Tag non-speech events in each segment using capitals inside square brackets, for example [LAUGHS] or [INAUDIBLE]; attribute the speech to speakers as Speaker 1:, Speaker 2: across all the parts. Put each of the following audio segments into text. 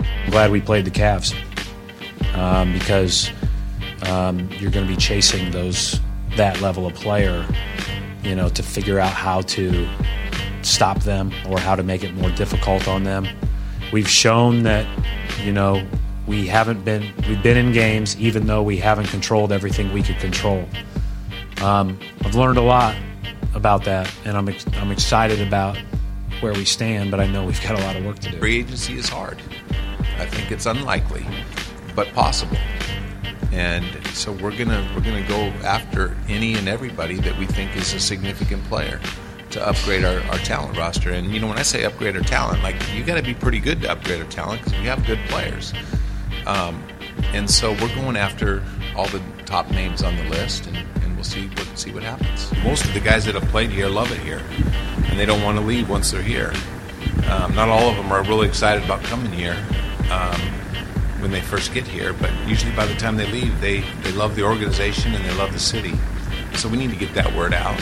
Speaker 1: I'm glad we played the Cavs um, because um, you're going to be chasing those that level of player, you know, to figure out how to stop them or how to make it more difficult on them. We've shown that, you know, we haven't been we've been in games even though we haven't controlled everything we could control. Um, I've learned a lot about that, and I'm ex- I'm excited about where we stand, but I know we've got a lot of work to do.
Speaker 2: Free agency is hard. I think it's unlikely, but possible. And so we're gonna we're gonna go after any and everybody that we think is a significant player to upgrade our, our talent roster. And you know, when I say upgrade our talent, like you got to be pretty good to upgrade our talent because we have good players. Um, and so we're going after all the top names on the list, and, and we'll see what see what happens. Most of the guys that have played here love it here, and they don't want to leave once they're here. Um, not all of them are really excited about coming here um, when they first get here, but usually by the time they leave, they, they love the organization and they love the city. So we need to get that word out.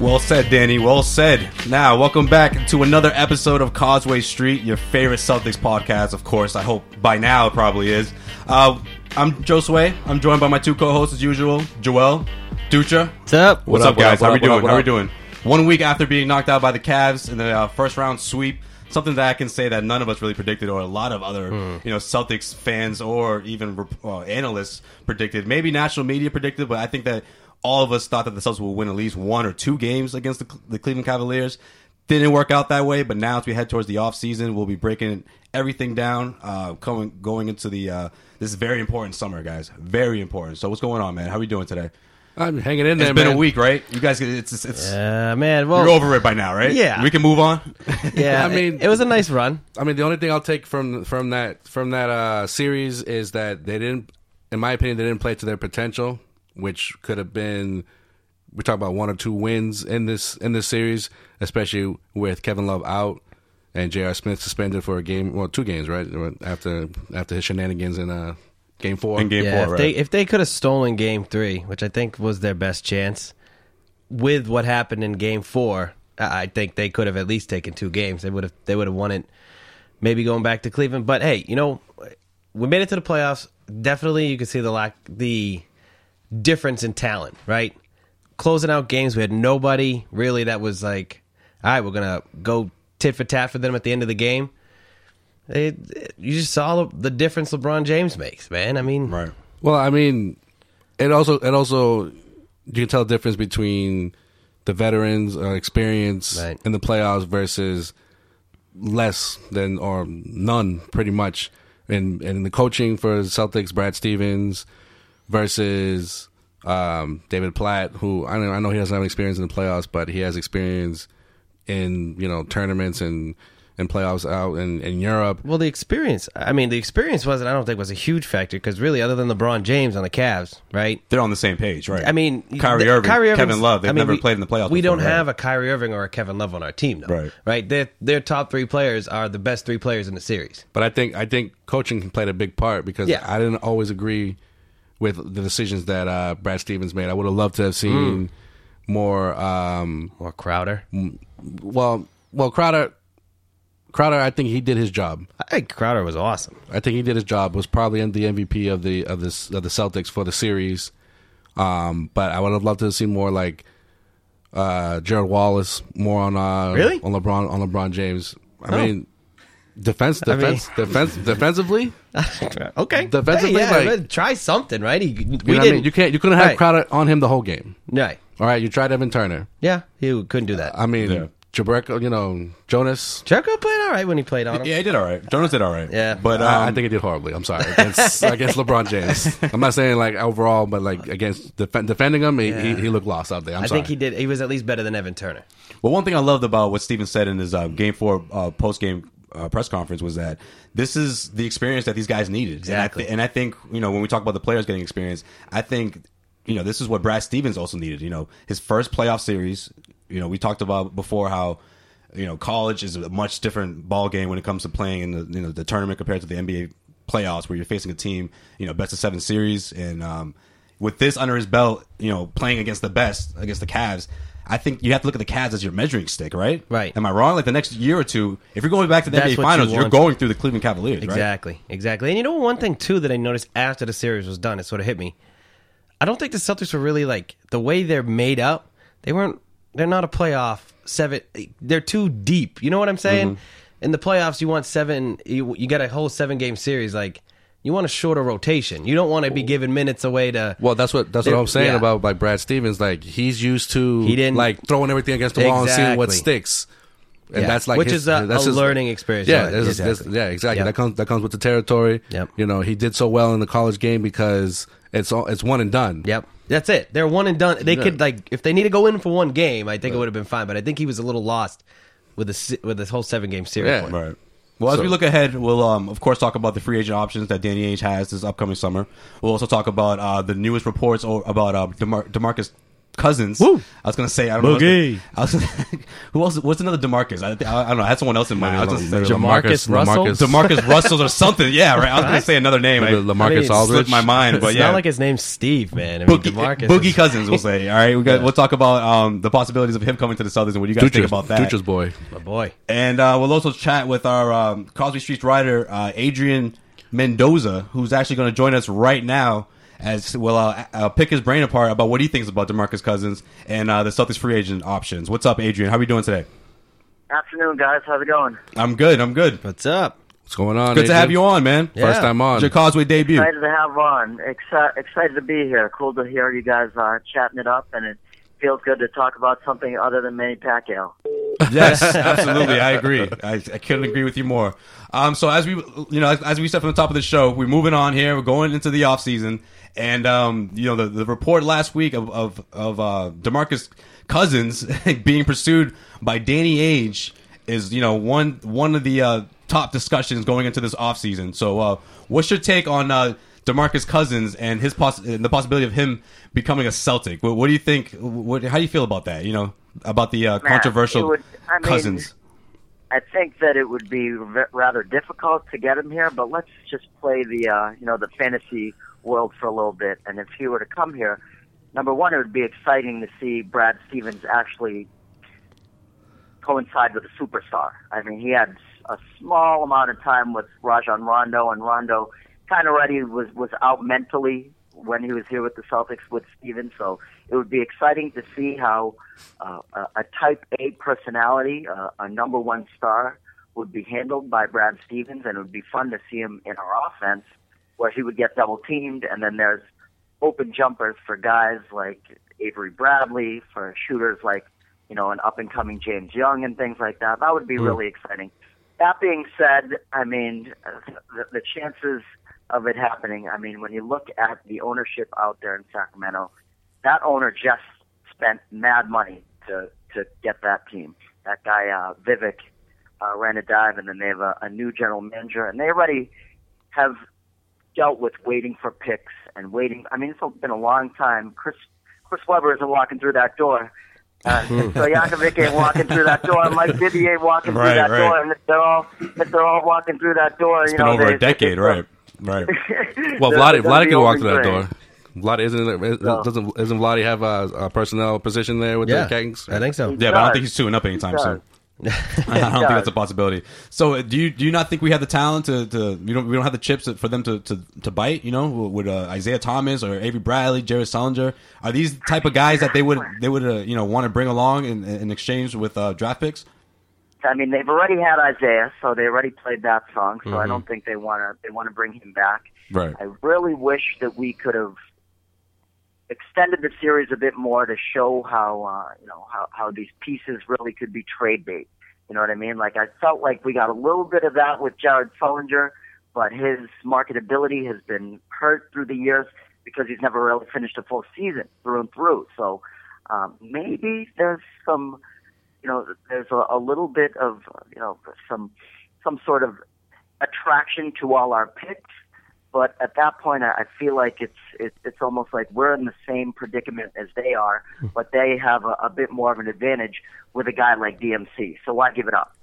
Speaker 3: Well said, Danny. Well said. Now, welcome back to another episode of Causeway Street, your favorite Celtics podcast. Of course, I hope by now it probably is. Uh, I'm Joe Sway. I'm joined by my two co-hosts as usual, Joel, Dutra.
Speaker 4: What's up?
Speaker 3: What's
Speaker 2: What
Speaker 3: up,
Speaker 2: up, what
Speaker 3: guys?
Speaker 2: up, what
Speaker 3: How we
Speaker 2: up, what
Speaker 3: doing?
Speaker 2: up, what
Speaker 3: How we doing? One week after being knocked out by the Cavs in the uh, first round sweep, something that I can say that none of us really predicted, or a lot of other,
Speaker 4: Hmm.
Speaker 3: you know, Celtics fans or even uh, analysts predicted. Maybe national media predicted, but I think that all of us thought that the Celtics would win at least one or two games against the, the Cleveland Cavaliers. Didn't work out that way, but now as we head towards the off season, we'll be breaking everything down, uh, going going into the uh, this is very important summer, guys. Very important. So what's going on, man? How are we doing today?
Speaker 5: I'm hanging in there.
Speaker 3: It's been
Speaker 5: man.
Speaker 3: a week, right? You guys, it's it's, it's
Speaker 4: Uh, man, well,
Speaker 3: you're over it by now, right?
Speaker 4: Yeah.
Speaker 3: we can move on. [LAUGHS]
Speaker 4: Yeah,
Speaker 5: I mean-
Speaker 4: it, it was a nice run.
Speaker 5: I mean, the only thing I'll take from from that from that uh, series is that they didn't, in my opinion, they didn't play to their potential, which could have been. We talk about one or two wins in this in this series, especially with Kevin Love out and J.R. Smith suspended for a game, well, two games, right? After after his shenanigans in uh, game four.
Speaker 3: In game
Speaker 4: yeah,
Speaker 3: four,
Speaker 4: if
Speaker 3: right?
Speaker 4: they if they could have stolen Game Three, which I think was their best chance, with what happened in Game Four, I I think they could have at least taken two games. They would have they would have won it. Maybe going back to Cleveland, but hey, you know, we made it to the playoffs. Definitely, you can see the lack the difference in talent, right? Closing out games, we had nobody really that was like, all right, we're gonna go tit for tat for them at the end of the game. It, it- you just saw the difference LeBron James makes, man. I mean,
Speaker 3: right.
Speaker 5: Well, I mean, it also it also you can tell the difference between the veterans uh, experience
Speaker 4: Right.
Speaker 5: in the playoffs versus less than or none, pretty much. In in the coaching for Celtics, Brad Stevens versus um, David Blatt, who I know I know he doesn't have experience in the playoffs, but he has experience in you know tournaments and and playoffs out in, in Europe.
Speaker 4: well, the experience. I mean, the experience wasn't. I don't think was a huge factor because really, other than LeBron James on the Cavs, right?
Speaker 3: They're on the same page, right?
Speaker 4: I mean,
Speaker 3: Kyrie
Speaker 4: the-
Speaker 3: Irving,
Speaker 4: Irving's-
Speaker 3: Kevin Love, they've
Speaker 4: I mean,
Speaker 3: never
Speaker 4: we-
Speaker 3: played in the playoffs.
Speaker 4: We
Speaker 3: before,
Speaker 4: don't
Speaker 3: right?
Speaker 4: have a Kyrie Irving or a Kevin Love on our team, though.
Speaker 3: Right.
Speaker 4: Right. Their their top three players are the best three players in the series.
Speaker 5: But I think I think coaching played a big part because
Speaker 4: Yeah.
Speaker 5: I didn't always agree with the decisions that uh, Brad Stevens made. I would have loved to have seen more. Um,
Speaker 4: Or Crowder.
Speaker 5: well, well, Crowder, Crowder. I think he did his job.
Speaker 4: I think Crowder was awesome.
Speaker 5: I think he did his job. Was probably the MVP of the of this of the Celtics for the series. Um, but I would have loved to see more like Uh, Gerald Wallace more on uh,
Speaker 4: Really?
Speaker 5: on LeBron on LeBron James. I
Speaker 4: Oh.
Speaker 5: mean, defense,
Speaker 4: I mean-
Speaker 5: defense, defense, defensively. [LAUGHS]
Speaker 4: okay,
Speaker 5: Defensively,
Speaker 4: Hey, yeah,
Speaker 5: like-
Speaker 4: try something, right? He, we
Speaker 5: You know
Speaker 4: didn't.
Speaker 5: I mean? You can't. You couldn't have
Speaker 4: Right.
Speaker 5: Crowder on him the whole game.
Speaker 4: Right.
Speaker 5: All right, you tried Evan Turner.
Speaker 4: Yeah, he couldn't do that.
Speaker 5: I mean,
Speaker 3: Yeah.
Speaker 5: Jerebko, you know, Jonas.
Speaker 4: Jerebko played all right when he played on him.
Speaker 3: Yeah, he did all right. Jonas did all right.
Speaker 4: Yeah.
Speaker 3: but
Speaker 5: Uh,
Speaker 3: um,
Speaker 5: I think he did horribly. I'm sorry against, [LAUGHS] against LeBron James. I'm not saying like overall, but like against def- defending him, he, he, he looked lost out there. I'm
Speaker 4: I
Speaker 5: sorry.
Speaker 4: think he did. He was at least better than Evan Turner.
Speaker 3: Well, one thing I loved about what Steven said in his uh, Game Four uh, post game uh, press conference was that this is the experience that these guys needed.
Speaker 4: Exactly.
Speaker 3: And I, thi- and I think you know when we talk about the players getting experience, I think you know this is what Brad Stevens also needed. You know, his first playoff series. You know, we talked about before how you know college is a much different ball game when it comes to playing in the you know the tournament compared to the NBA playoffs, where you're facing a team you know best of seven series and. um with this under his belt, you know, playing against the best, against the Cavs, I think you have to look at the Cavs as your measuring stick, right?
Speaker 4: Right.
Speaker 3: Am I wrong? Like the next year or two, if you're going back to the
Speaker 4: That's
Speaker 3: NBA Finals, you are going through the Cleveland Cavaliers, right?
Speaker 4: Exactly, exactly. And you know one thing too that I noticed after the series was done, it sort of hit me. I don't think the Celtics were really like the way they're made up. They weren't. They're not a playoff seven. They're too deep. You know what I'm saying?
Speaker 5: Mm-hmm.
Speaker 4: In the playoffs, you want seven. You, you got a whole seven game series. Like you want a shorter rotation. You don't want to be giving minutes away to.
Speaker 5: Well, that's what that's what I'm saying
Speaker 4: yeah.
Speaker 5: about like Brad Stevens. Like he's used to
Speaker 4: He didn't-
Speaker 5: like throwing everything against the wall and seeing what sticks. And
Speaker 4: Yeah.
Speaker 5: that's like
Speaker 4: Which
Speaker 5: his-
Speaker 4: is a-
Speaker 5: that's
Speaker 4: a
Speaker 5: his-
Speaker 4: learning experience.
Speaker 5: Yeah,
Speaker 4: Right,
Speaker 5: there's- there's-
Speaker 4: exactly.
Speaker 5: yeah, exactly.
Speaker 4: Yep.
Speaker 5: That comes that comes with the territory.
Speaker 4: Yep.
Speaker 5: You know, he did so well in the college game because it's all it's one and done.
Speaker 4: Yep. That's it. They're one and done. They
Speaker 5: Yeah.
Speaker 4: could like if they need to go in for one game, I think it would have been fine. But I think he was a little lost with the with this whole seven game series.
Speaker 5: Yeah.
Speaker 4: point.
Speaker 3: Right. Well, as
Speaker 5: So-
Speaker 3: we look ahead, we'll um, of course talk about the free agent options that Danny Ainge has this upcoming summer. We'll also talk about uh, the newest reports o- about uh, DeMar- Demarcus Cousins.
Speaker 4: Woo!
Speaker 3: I was gonna say I don't know. I was, [LAUGHS] who else? What's another Demarcus? I, I, I don't know. I had someone else in mind. I was gonna say
Speaker 5: Maybe
Speaker 4: Russell?
Speaker 3: Demarcus Russell or something. Yeah, right. I was gonna say another name.
Speaker 5: Maybe
Speaker 3: I,
Speaker 5: Lamarcus
Speaker 4: I mean,
Speaker 5: Aldridge.
Speaker 3: slipped my mind, but
Speaker 4: It's
Speaker 3: yeah.
Speaker 4: not like his name's Steve, man. I mean,
Speaker 3: Boogie,
Speaker 4: DeMarcus
Speaker 3: Boogie
Speaker 4: is-
Speaker 3: Cousins, we'll say. All right, we got, we'll talk about um, the possibilities of him coming to the Celtics and what you guys think
Speaker 5: Future's,
Speaker 3: about that.
Speaker 5: Future's boy.
Speaker 4: my boy.
Speaker 3: And uh, we'll also chat with our um, Causeway Street writer, uh, Adrian Mendoza, who's actually going to join us right now. As we'll uh, uh, pick his brain apart about what he thinks about Demarcus Cousins and uh, the Celtics free agent options. What's up, Adrian? How are we doing today?
Speaker 6: Afternoon, guys. How's it going?
Speaker 3: I'm good. I'm good.
Speaker 4: What's up?
Speaker 5: What's going on?
Speaker 3: Good to have you on, man.
Speaker 4: Yeah.
Speaker 5: First time on.
Speaker 3: It's your Causeway debut.
Speaker 6: Excited to have on. Exci- excited to be here. Cool to hear you guys uh, chatting it up, and it feels good to talk about something other than Manny Pacquiao.
Speaker 3: Yes, [LAUGHS] absolutely. I agree. I, I couldn't agree with you more. Um, so as we, you know, as, as we said from the top of the show, we're moving on here. We're going into the off season, and um, you know, the, the report last week of of, of uh, Demarcus Cousins [LAUGHS] being pursued by Danny Ainge is, you know, one one of the uh, top discussions going into this off season. So, uh, what's your take on uh, Demarcus Cousins and his poss- and the possibility of him becoming a Celtic? What, what do you think? What, how do you feel about that? You know, about the uh,
Speaker 6: Man,
Speaker 3: controversial
Speaker 6: would- I mean,
Speaker 3: Cousins.
Speaker 6: I think that it would be v- rather difficult to get him here, but let's just play the uh, you know the fantasy world for a little bit. And if he were to come here, number one, it would be exciting to see Brad Stevens actually coincide with a superstar. I mean, he had a small amount of time with Rajon Rondo, and Rondo kind of already was was out mentally when he was here with the Celtics with Stevens. So it would be exciting to see how uh, a, Type A personality, uh, a number one star, would be handled by Brad Stevens, and it would be fun to see him in our offense where he would get double teamed, and then there's open jumpers for guys like Avery Bradley, for shooters like you know an up and coming James Young and things like that. That would be really exciting. That being said, I mean uh, the, the chances of it happening. I mean, when you look at the ownership out there in Sacramento, that owner just spent mad money to to get that team. That guy uh, Vivek uh, Ranadive, and then they have a, a new general manager, and they already have dealt with waiting for picks and waiting. I mean, it's been a long time. Chris Chris Webber isn't walking through that door. Uh, [LAUGHS] so Yakovic ain't walking through that door, Mike Bibby ain't walking
Speaker 3: Right,
Speaker 6: through that
Speaker 3: right.
Speaker 6: door, and if they're all if they're all walking through that door,
Speaker 3: It's
Speaker 6: you
Speaker 3: been
Speaker 6: know,
Speaker 3: over
Speaker 6: they,
Speaker 3: a decade, right? Right. [LAUGHS]
Speaker 5: Well,
Speaker 6: they're- Vlade,
Speaker 5: Vlade
Speaker 6: the
Speaker 5: can walk through that door. Vlade isn't it,
Speaker 6: No.
Speaker 5: doesn't isn't Vlade have a, a personnel position there with
Speaker 4: Yeah,
Speaker 5: the Kings?
Speaker 4: I think so.
Speaker 3: Yeah, but I don't think he's suing up anytime
Speaker 6: does. [LAUGHS]
Speaker 3: soon. I don't think that's a possibility. So, uh, do you do you not think we have the talent to, to you don't we don't have the chips for them to, to, to bite? You know, with uh, Isaiah Thomas or Avery Bradley, Jared Sullinger, are these type of guys that they would they would uh, you know want to bring along in, in exchange with uh, draft picks?
Speaker 6: I mean, they've already had Isaiah, so they already played that song. So
Speaker 3: Mm-hmm.
Speaker 6: I don't think they want to they want to bring him back.
Speaker 3: Right.
Speaker 6: I really wish that we could have extended the series a bit more to show how uh, you know how how these pieces really could be trade bait. You know what I mean? Like I felt like we got a little bit of that with Jared Sullinger, but his marketability has been hurt through the years because he's never really finished a full season through and through. So um, maybe there's some you know, there's a, a little bit of, you know, some some sort of attraction to all our picks. But at that point, I I feel like it's it, it's almost like we're in the same predicament as they are, hmm. but they have a, a bit more of an advantage with a guy like DMC. So why give it up?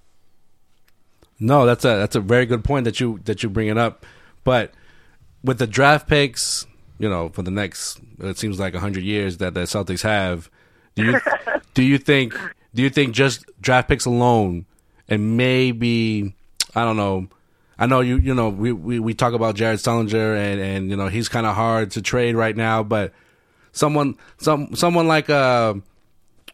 Speaker 5: No, that's a that's a very good point that you that you bring it up. But with the draft picks, you know, for the next it seems like hundred years that the Celtics have, do you [LAUGHS] do you think do you think just draft picks alone and maybe I don't know. I know you you know we we, we talk about Jared Sullinger and and you know he's kind of hard to trade right now, but someone some someone like uh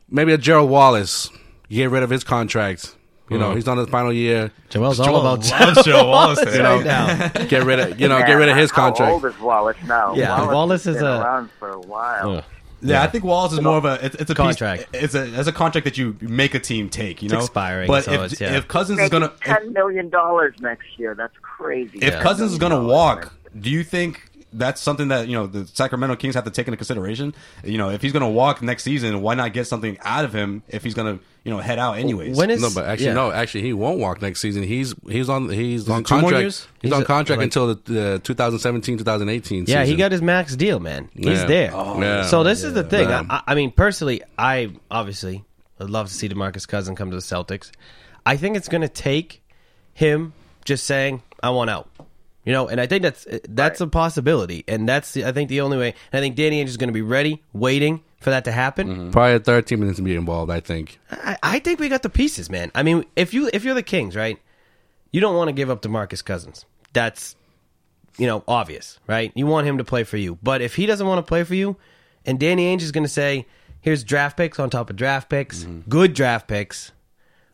Speaker 5: maybe a Gerald Wallace, you get rid of his contract. You know, he's on his final year.
Speaker 4: Joel's all about
Speaker 3: Joe Wallace.
Speaker 4: Wallace right now.
Speaker 5: Get rid of you know, get rid of his
Speaker 6: How
Speaker 5: contract.
Speaker 6: old is Wallace now?
Speaker 4: Yeah, Wallace
Speaker 6: has
Speaker 4: is
Speaker 6: been
Speaker 4: a-
Speaker 6: around for a while.
Speaker 4: Ugh.
Speaker 3: Yeah, I think Wallace is more of a it's, it's a
Speaker 4: Contract.
Speaker 3: Piece, it's a it's a contract that you make a team take. You know,
Speaker 4: expiring,
Speaker 3: But
Speaker 4: so
Speaker 3: if
Speaker 4: it's- yeah.
Speaker 3: if Cousins is gonna
Speaker 6: ten million dollars next year. That's crazy.
Speaker 3: if
Speaker 4: Yeah.
Speaker 3: Cousins is gonna walk, do you think that's something that you know the Sacramento Kings have to take into consideration? You know, if he's gonna walk next season, why not get something out of him if he's gonna you know head out anyways?
Speaker 4: When is
Speaker 5: No, but actually,
Speaker 4: yeah.
Speaker 5: no. Actually, he won't walk next season. He's he's on he's on
Speaker 3: it two more
Speaker 5: contract. He's,
Speaker 4: He's
Speaker 5: on
Speaker 4: a-
Speaker 5: contract
Speaker 4: like-
Speaker 5: until the, the 2017 2018
Speaker 4: Yeah, he got his max deal, man. He's
Speaker 5: Yeah.
Speaker 4: there.
Speaker 5: Oh, yeah.
Speaker 4: So this is the thing. I, I mean, personally, I obviously would love to see Demarcus Cousin come to the Celtics. I think it's going to take him just saying, "I want out." You know, and I think that's that's a possibility, and that's the, I think the only way. And I think Danny Ainge is going to be ready, waiting for that to happen. Mm-hmm.
Speaker 5: Probably a third team needs to be involved. I think.
Speaker 4: I, I think we got the pieces, man. I mean, if you if you're the Kings, right, you don't want to give up DeMarcus Cousins. That's you know obvious, right? You want him to play for you, but if he doesn't want to play for you, and Danny Ainge is going to say, "Here's draft picks on top of draft picks, mm-hmm. good draft picks."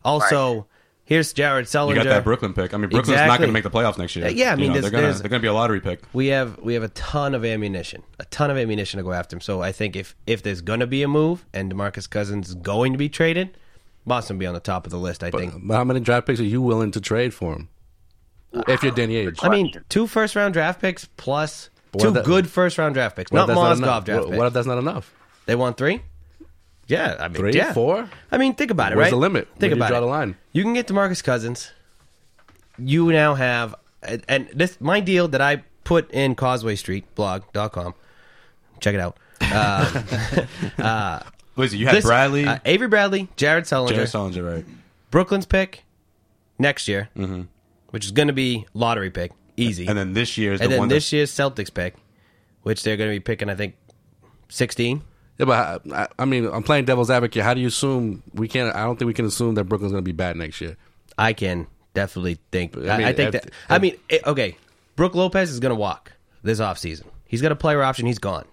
Speaker 4: Also, here's Jared Sullinger.
Speaker 3: you got that Brooklyn pick. I mean, Brooklyn's not going to make the playoffs next year.
Speaker 4: Uh, yeah, I
Speaker 3: You
Speaker 4: mean,
Speaker 3: know,
Speaker 4: there's-
Speaker 3: they're gonna
Speaker 4: there's-
Speaker 3: they're going to be a lottery pick.
Speaker 4: we have we have a ton of ammunition, a ton of ammunition to go after him. So I think if if there's going to be a move and Demarcus Cousins is going to be traded, Boston will be on the top of the list. I think.
Speaker 5: But how many draft picks are you willing to trade for him? If you're Danny Ainge,
Speaker 4: I mean, two first round draft picks plus
Speaker 5: What
Speaker 4: two
Speaker 5: that-
Speaker 4: good first round draft picks.
Speaker 5: What
Speaker 4: Not
Speaker 5: if that's
Speaker 4: Mozgov draft
Speaker 5: What,
Speaker 4: picks.
Speaker 5: what if that's not enough?
Speaker 4: they want three? Yeah, I mean,
Speaker 5: Three,
Speaker 4: yeah.
Speaker 5: four?
Speaker 4: I mean, think about it.
Speaker 5: Where's
Speaker 4: right?
Speaker 5: the limit?
Speaker 4: Think
Speaker 5: Where do you
Speaker 4: about
Speaker 5: draw
Speaker 4: it.
Speaker 5: the line?
Speaker 4: You can get Demarcus Cousins. You now have, and, and this my deal that I put in Causeway Street blog.com. Check it out. Uh,
Speaker 3: What is it? You had
Speaker 4: this-
Speaker 3: Bradley,
Speaker 4: uh, Avery Bradley, Jared Sullinger,
Speaker 3: Jared Sullinger, right?
Speaker 4: Brooklyn's pick next year, which is going to be lottery pick, easy.
Speaker 3: And then this year is the
Speaker 4: and then
Speaker 3: one
Speaker 4: this year's Celtics pick, which they're going to be picking, I think, sixteen.
Speaker 5: Yeah, but I, I mean, I'm playing devil's advocate. How do you assume we can't? I don't think we can assume that Brooklyn's going to be bad next year.
Speaker 4: I can definitely think. I,
Speaker 5: mean,
Speaker 4: I think that. I mean, it, okay. Brook Lopez is going to walk this offseason. He's got a player option. He's gone.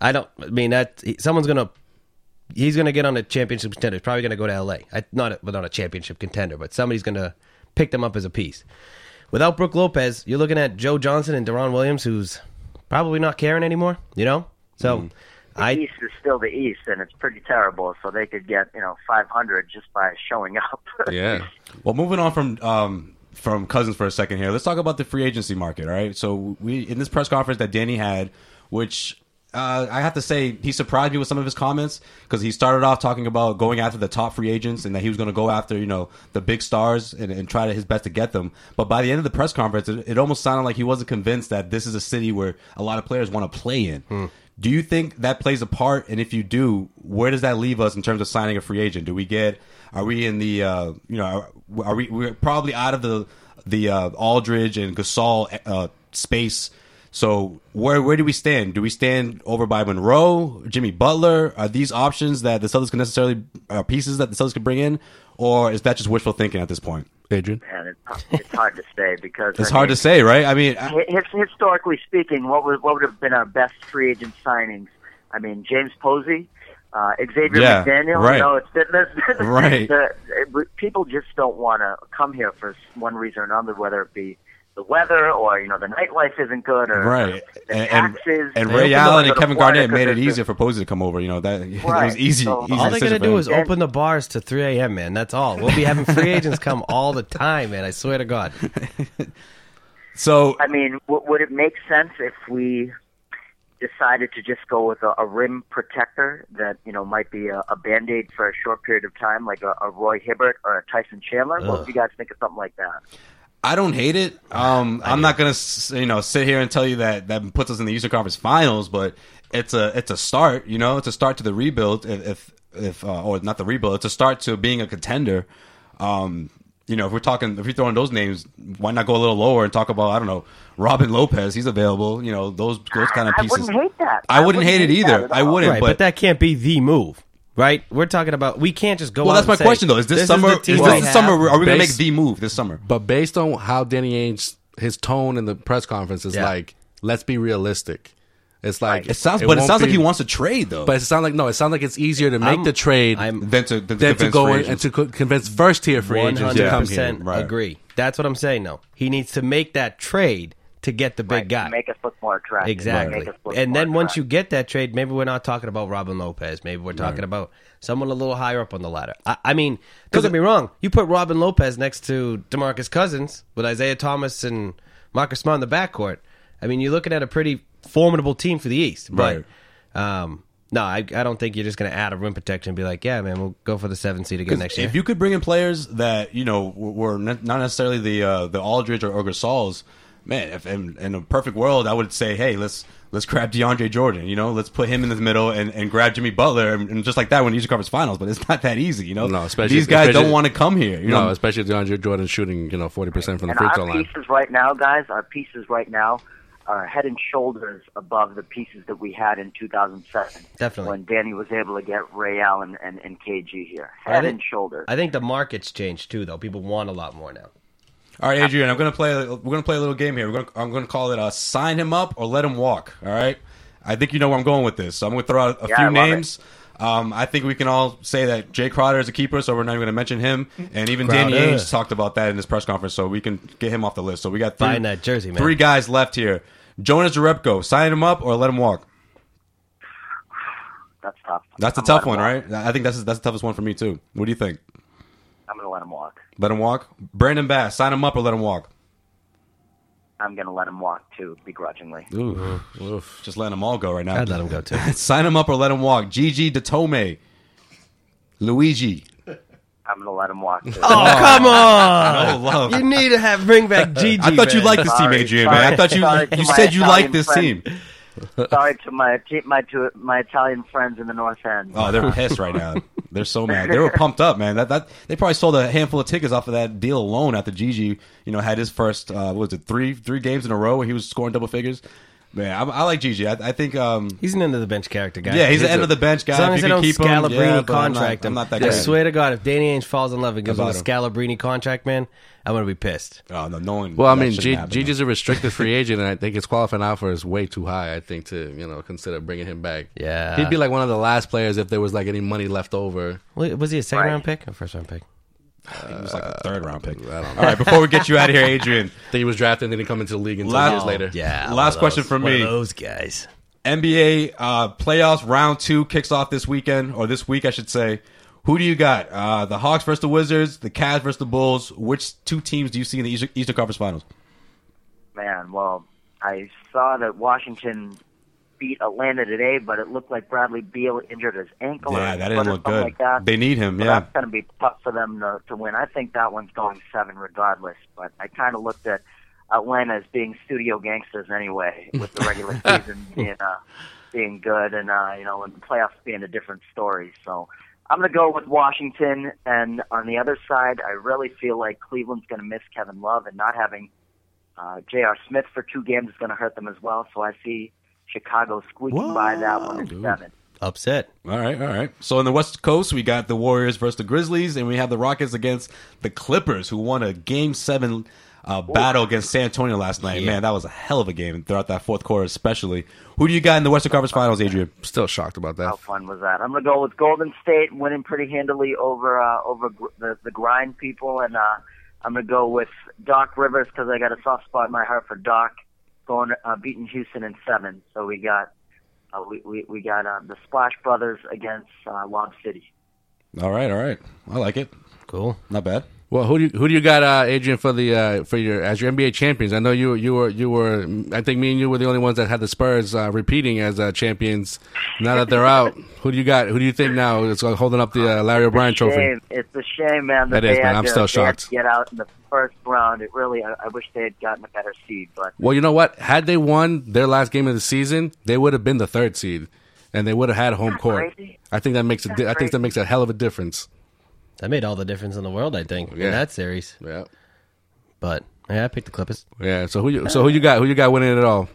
Speaker 4: I don't. I mean that someone's going to. He's going to get on a championship contender. He's probably going to go to L.A. I, not, a, but not a championship contender, but somebody's going to pick them up as a piece. Without Brook Lopez, you're looking at Joe Johnson and Deron Williams, who's probably not caring anymore. You know, so
Speaker 6: The
Speaker 4: I
Speaker 6: East is still the East, and it's pretty terrible. So they could get you know 500 just by showing up. [LAUGHS]
Speaker 5: Yeah,
Speaker 3: Well, moving on from um, from Cousins for a second here, let's talk about the free agency market. All right, so we in this press conference that Danny had, which uh, I have to say he surprised me with some of his comments because he started off talking about going after the top free agents and that he was going to go after you know the big stars and, and try to his best to get them. But by the end of the press conference, it, it almost sounded like he wasn't convinced that this is a city where a lot of players want to play in. Do you think that plays a part? And if you do, where does that leave us in terms of signing a free agent? Do we get? Are we in the? Uh, you know, are, are we? We're probably out of the the uh, Aldridge and Gasol uh, space. So where where do we stand? Do we stand over by Monroe, Jimmy Butler? Are these options that the Celtics can necessarily are pieces that the Celtics could bring in, or is that just wishful thinking at this point?
Speaker 5: Adrian.
Speaker 6: And it's, it's hard to say because
Speaker 3: It's
Speaker 6: I
Speaker 3: hard
Speaker 6: mean,
Speaker 3: to say, right? I mean, I-
Speaker 6: historically speaking, what would what would have been our best free agent signings? I mean, James Posey, uh, Xavier
Speaker 3: Yeah,
Speaker 6: McDaniel.
Speaker 3: right.
Speaker 6: You know, it's there's, there's,
Speaker 3: Right. [LAUGHS]
Speaker 6: the- it- people just don't want to come here for one reason or another, whether it be the weather or you know the nightlife isn't good or
Speaker 3: right.
Speaker 6: the
Speaker 3: And, and,
Speaker 6: taxes.
Speaker 3: and
Speaker 6: They
Speaker 3: Ray Allen and Kevin Garnett made it easier for Posey to come over. You know that [LAUGHS] it was easy.
Speaker 6: So-
Speaker 3: easy
Speaker 4: All they're gonna do
Speaker 3: him.
Speaker 4: is open the bars to 3 a.m. Man, that's all. We'll be having free agents come all the time, man. I swear to God. [LAUGHS]
Speaker 3: So
Speaker 6: I mean, w- would it make sense if we decided to just go with a, a rim protector that you know might be a, a band aid for a short period of time, like a, a Roy Hibbert or a Tyson Chandler? What do you guys think of something like that?
Speaker 3: I don't hate it. Um, I'm not gonna you know sit here and tell you that that puts us in the Eastern Conference Finals, but it's a it's a start. You know, it's a start to the rebuild. If if, if uh, or not the rebuild, it's a start to being a contender. Um, you know, if we're talking, if we're throwing those names, why not go a little lower and talk about I don't know Robin Lopez? He's available. You know, those those kind of pieces.
Speaker 6: I wouldn't hate that.
Speaker 3: I wouldn't hate it either. I wouldn't.
Speaker 4: right, but,
Speaker 3: but
Speaker 4: that can't be the move, right? We're talking about we can't just go.
Speaker 3: well,
Speaker 4: out
Speaker 3: that's my
Speaker 4: say,
Speaker 3: question though. Is this, summer?
Speaker 4: the
Speaker 3: Is this the summer? Are we gonna make the move this summer?
Speaker 5: But based on how Danny Ainge, his tone in the press conference is
Speaker 4: Yeah.
Speaker 5: like, let's be realistic. It's like
Speaker 3: It sounds, but it
Speaker 5: won't
Speaker 3: sounds like he wants to trade though.
Speaker 5: But it sounds like no. It sounds like it's easier to make
Speaker 4: I'm-
Speaker 5: the trade
Speaker 4: I'm
Speaker 3: than to than to,
Speaker 5: than to
Speaker 3: convince
Speaker 5: go in and to convince first tier free
Speaker 4: One
Speaker 5: agents to
Speaker 4: hundred
Speaker 5: come here.
Speaker 4: percent
Speaker 3: Right.
Speaker 4: agree. That's what I'm saying. though. he needs to make that trade to get the big
Speaker 6: Right,
Speaker 4: guy.
Speaker 6: Make us look more attractive.
Speaker 4: Exactly.
Speaker 6: Make us look
Speaker 4: And
Speaker 6: more
Speaker 4: then once you get that trade, maybe we're not talking about Robin Lopez. Maybe we're talking about someone a little higher up on the ladder. I, I mean, don't get me wrong. You put Robin Lopez next to Demarcus Cousins with Isaiah Thomas and Marcus Smart in the backcourt. I mean, you're looking at a pretty formidable team for the East. But um, no, I, I don't think you're just going to add a rim protection and be like, yeah, man, we'll go for the seven seed again next year.
Speaker 3: If you could bring in players that you know were ne- not necessarily the uh, the Aldridge or, or Gasols, man, if in, in a perfect world, I would say, hey, let's let's grab DeAndre Jordan. You know, let's put him in the middle and, and grab Jimmy Butler, and, and just like that, when Eastern Conference Finals. But it's not that easy. You know,
Speaker 5: No, especially-
Speaker 3: these guys
Speaker 5: especially-
Speaker 3: don't want to come here. You
Speaker 5: no,
Speaker 3: know,
Speaker 5: especially DeAndre Jordan shooting, you know, forty percent from the
Speaker 6: and
Speaker 5: free
Speaker 6: our
Speaker 5: throw line.
Speaker 6: pieces right now, guys, our pieces right now are head and shoulders above the pieces that we had in 2007.
Speaker 4: Definitely.
Speaker 6: When Danny was able to get Ray Allen and, and KG here. Head
Speaker 4: think-
Speaker 6: and shoulders.
Speaker 4: I think the market's changed too, though. People want a lot more now.
Speaker 3: All right, Adrian, I'm gonna play. We're gonna play a little game here. We're gonna, I'm gonna call it uh, "Sign Him Up" or "Let Him Walk." All right. I think you know where I'm going with this. So I'm gonna throw out a
Speaker 6: Yeah,
Speaker 3: few
Speaker 6: love
Speaker 3: names. Um, I think we can all say that Jae Crowder is a keeper, so we're not even gonna mention him. And even Danny
Speaker 4: Crowder.
Speaker 3: Ainge talked about that in his press conference, so we can get him off the list. So we got three,
Speaker 4: Find that jersey, man.
Speaker 3: three guys left here. Jonas Jerebko, sign him up or let him walk.
Speaker 6: That's tough.
Speaker 3: That's a
Speaker 6: I'm
Speaker 3: tough one, right? I think that's that's the toughest one for me too. What do you think?
Speaker 6: Walk. I'm going to let him walk.
Speaker 3: Let him walk. Brandon Bass, sign him up or let him walk.
Speaker 6: I'm going to let him walk too, begrudgingly.
Speaker 3: Ooh, just let them all go right now.
Speaker 4: I'd let him go too. [LAUGHS]
Speaker 3: Sign him up or let him walk. Gigi Datome. Luigi.
Speaker 6: I'm going to let him walk too.
Speaker 4: Oh, oh. come on!
Speaker 3: Oh, love.
Speaker 4: You need to have bring back [LAUGHS] Gigi.
Speaker 3: I thought you
Speaker 4: man.
Speaker 3: liked this team,
Speaker 6: Sorry,
Speaker 3: Adrian,
Speaker 6: sorry,
Speaker 3: man. I thought you
Speaker 6: sorry to
Speaker 3: you
Speaker 6: my
Speaker 3: said you liked
Speaker 6: Italian
Speaker 3: this
Speaker 6: friends.
Speaker 3: team. [LAUGHS]
Speaker 6: Sorry to my my to my Italian friends in the North End.
Speaker 3: Oh, they're pissed right now. They're so mad. They were pumped up, man. That that they probably sold a handful of tickets off of that deal alone after Gigi, you know, had his first uh, what was it three three games in a row where he was scoring double figures. Man, I, I like Gigi. I, I think um,
Speaker 4: He's an end of the bench character guy.
Speaker 3: yeah, he's the
Speaker 5: He's
Speaker 3: end
Speaker 5: a-
Speaker 3: of the bench guy.
Speaker 4: As long as
Speaker 3: you
Speaker 4: they don't
Speaker 3: keep him, yeah, but I'm not-
Speaker 4: contract
Speaker 3: I'm not that
Speaker 4: I swear to God, if Danny Ainge falls in love and gives him a
Speaker 3: About him.
Speaker 4: Scalabrini contract, man, I'm gonna be pissed.
Speaker 3: Oh no, no one.
Speaker 5: Well, I mean,
Speaker 3: shouldn't
Speaker 5: G- Gigi's a restricted free [LAUGHS] agent, and I think his qualifying offer is way too high. I think to you know consider bringing him back.
Speaker 4: Yeah.
Speaker 5: he'd be like one of the last players if there was like any money left over.
Speaker 4: Wait, Was he a second
Speaker 6: Right.
Speaker 4: round pick or first round pick?
Speaker 3: Though. He was like a third round pick.
Speaker 5: I don't know.
Speaker 3: All right, before we get you out of here, Adrian.
Speaker 5: I [LAUGHS] think he was drafted and then he come into the league until
Speaker 3: Last-
Speaker 5: years later.
Speaker 4: Yeah. one
Speaker 3: Last
Speaker 4: of
Speaker 3: question
Speaker 4: those-
Speaker 3: from
Speaker 4: one of
Speaker 3: me.
Speaker 4: those guys.
Speaker 3: NBA uh, playoffs round two kicks off this weekend, or this week, I should say. Who do you got? Uh, the Hawks versus the Wizards, the Cavs versus the Bulls. Which two teams do you see in the Eastern, Eastern Conference Finals?
Speaker 6: Man, well, I saw that Washington beat Atlanta today, but it looked like Bradley Beal injured his ankle.
Speaker 3: Yeah, that didn't look good.
Speaker 6: Like that.
Speaker 3: They need him,
Speaker 6: So
Speaker 3: yeah.
Speaker 6: that's going to be tough for them to, to win. I think that one's going seven regardless. But I kind of looked at Atlanta as being studio gangsters anyway, with the regular [LAUGHS] season being uh, being good, and uh, you know, and the playoffs being a different story. So. I'm going to go with Washington, and on the other side, I really feel like Cleveland's going to miss Kevin Love and not having Uh, J.R. Smith for two games is going to hurt them as well. So I see Chicago squeaking by that one in seven.
Speaker 4: Upset.
Speaker 3: All right, all right. So in the West Coast, we got the Warriors versus the Grizzlies, and we have the Rockets against the Clippers, who won a Game Seven uh, battle against San Antonio last night. Man, that was a hell of a game throughout that fourth quarter, especially. Who do you got in the Western Conference Finals, Adrian?
Speaker 5: Still shocked about that.
Speaker 6: How fun was that? I'm going to go with Golden State winning pretty handily over uh, over gr- the the grind people, and uh, I'm going to go with Doc Rivers because I got a soft spot in my heart for Doc going uh, beating Houston in seven. So we got uh, we, we we got uh, the Splash Brothers against uh, Lob City.
Speaker 3: All right, all right. I like it.
Speaker 4: Cool.
Speaker 3: Not bad.
Speaker 5: Well, who do you, who do you got, uh, Adrian, for the uh, for your as your NBA champions? I know you you were you were. I think me and you were the only ones that had the Spurs uh, repeating as uh, champions. Now that they're out, who do you got? Who do you think now is uh, holding up the uh, Larry O'Brien trophy?
Speaker 6: It's a shame, man. That
Speaker 5: That is, man. I'm
Speaker 6: to-
Speaker 5: still
Speaker 6: they had to
Speaker 5: shocked.
Speaker 6: Get out in the first round. It really. I, I wish they had gotten a better seed, but
Speaker 5: Well, you know what? Had they won their last game of the season, they would have been the third seed, and they would have had home court.
Speaker 6: crazy.
Speaker 5: I think that makes a I think
Speaker 6: crazy.
Speaker 5: that makes a hell of a difference.
Speaker 4: That made all the difference in the world, I think,
Speaker 5: Yeah.
Speaker 4: in that series.
Speaker 5: Yeah,
Speaker 4: But yeah, I picked the Clippers.
Speaker 5: yeah. So who you so who you got? Who you got winning it all?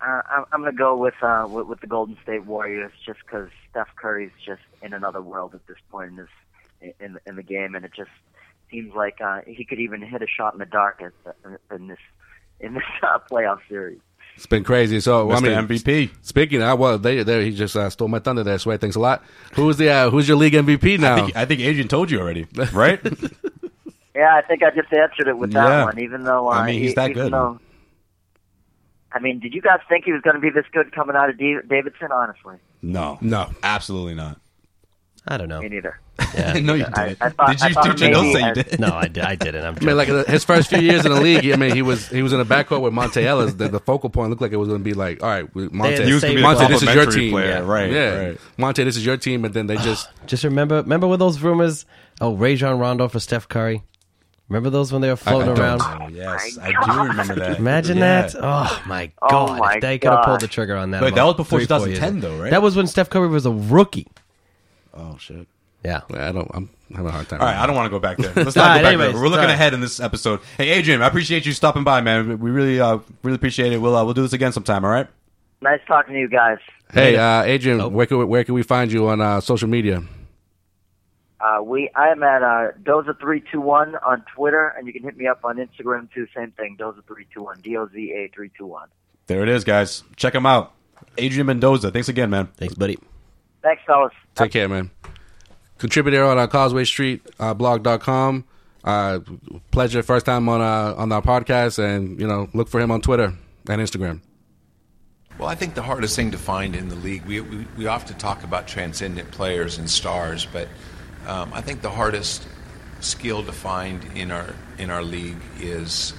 Speaker 6: uh, I'm, I'm going to go with, uh, with with the Golden State Warriors just because Steph Curry's just in another world at this point in this in in the game, and it just seems like uh, he could even hit a shot in the dark at, in this in this uh, playoff series.
Speaker 5: It's been crazy. So I mean,
Speaker 3: MVP.
Speaker 5: Speaking, of, well, they, they he just uh, stole my thunder there. Sway, thanks a lot. Who's the uh, who's your league MVP now?
Speaker 3: I think, I think Adrian told you already, right? [LAUGHS]
Speaker 6: Yeah, I think I just answered it with that
Speaker 3: Yeah.
Speaker 6: one. Even though uh,
Speaker 3: I mean, he's that good.
Speaker 6: Though, I mean, did you guys think he was going to be this good coming out of D- Davidson? Honestly,
Speaker 3: no,
Speaker 5: no.
Speaker 3: absolutely not.
Speaker 4: I don't know.
Speaker 6: me neither.
Speaker 4: Yeah. [LAUGHS]
Speaker 3: no, you
Speaker 6: I-
Speaker 3: didn't.
Speaker 6: I thought-
Speaker 3: did you?
Speaker 6: thought
Speaker 3: Did you? Don't say you did.
Speaker 4: no, I, di- I didn't. I'm
Speaker 5: I mean, like his first few years in the league, I mean, he was he was in a backcourt with Monta Ellis. The, the focal point looked like it was going to be like, all right, we-
Speaker 4: Monta, He was be
Speaker 5: Monta, this is your team,
Speaker 3: player,
Speaker 5: yeah.
Speaker 3: right,
Speaker 5: Yeah,
Speaker 3: right.
Speaker 5: Monta, this is your team, and then they [SIGHS] just
Speaker 4: Just remember, remember with those rumors? Oh, Rajon Rondo for Steph Curry. Remember those when they were floating
Speaker 5: I don't.
Speaker 4: around?
Speaker 3: Oh, yes, I do remember that.
Speaker 4: Imagine
Speaker 3: Yeah.
Speaker 4: that. Oh my
Speaker 6: Oh,
Speaker 4: god!
Speaker 6: my
Speaker 4: they could have pulled the trigger on that.
Speaker 3: But that was before
Speaker 4: three,
Speaker 3: 2010 though, right?
Speaker 4: That was when Steph Curry was a rookie.
Speaker 3: Oh shit.
Speaker 4: Yeah.
Speaker 5: I don't. I'm having a hard time.
Speaker 3: All right, I don't want to go back there. [LAUGHS] Let's
Speaker 4: All
Speaker 3: not
Speaker 4: right,
Speaker 3: go back
Speaker 4: anyways,
Speaker 3: there. We're looking
Speaker 4: all right.
Speaker 3: ahead in this episode. Hey, Adrian, I appreciate you stopping by, man. We really, uh, really appreciate it. We'll, uh, we'll do this again sometime. All right.
Speaker 6: Nice talking to you guys.
Speaker 5: Hey, uh, Adrian,
Speaker 4: Oh.
Speaker 5: where can we, where can we find you on uh, social media?
Speaker 6: Uh, we I am at uh, Doza three two one on Twitter, and you can hit me up on Instagram too. Same thing, Doza three two one, D O Z A three two one.
Speaker 3: There it is, guys. Check him out. Adrian Mendoza. Thanks again, man.
Speaker 4: Thanks, buddy.
Speaker 6: Thanks, fellas.
Speaker 5: Take care, man. Contributor on uh, Causeway Street uh, blog.com. Uh, pleasure, first time on uh, on our podcast, and you know, look for him on Twitter and Instagram.
Speaker 2: Well, I think the hardest thing to find in the league, we, we, we often talk about transcendent players and stars, but um, I think the hardest skill to find in our in our league is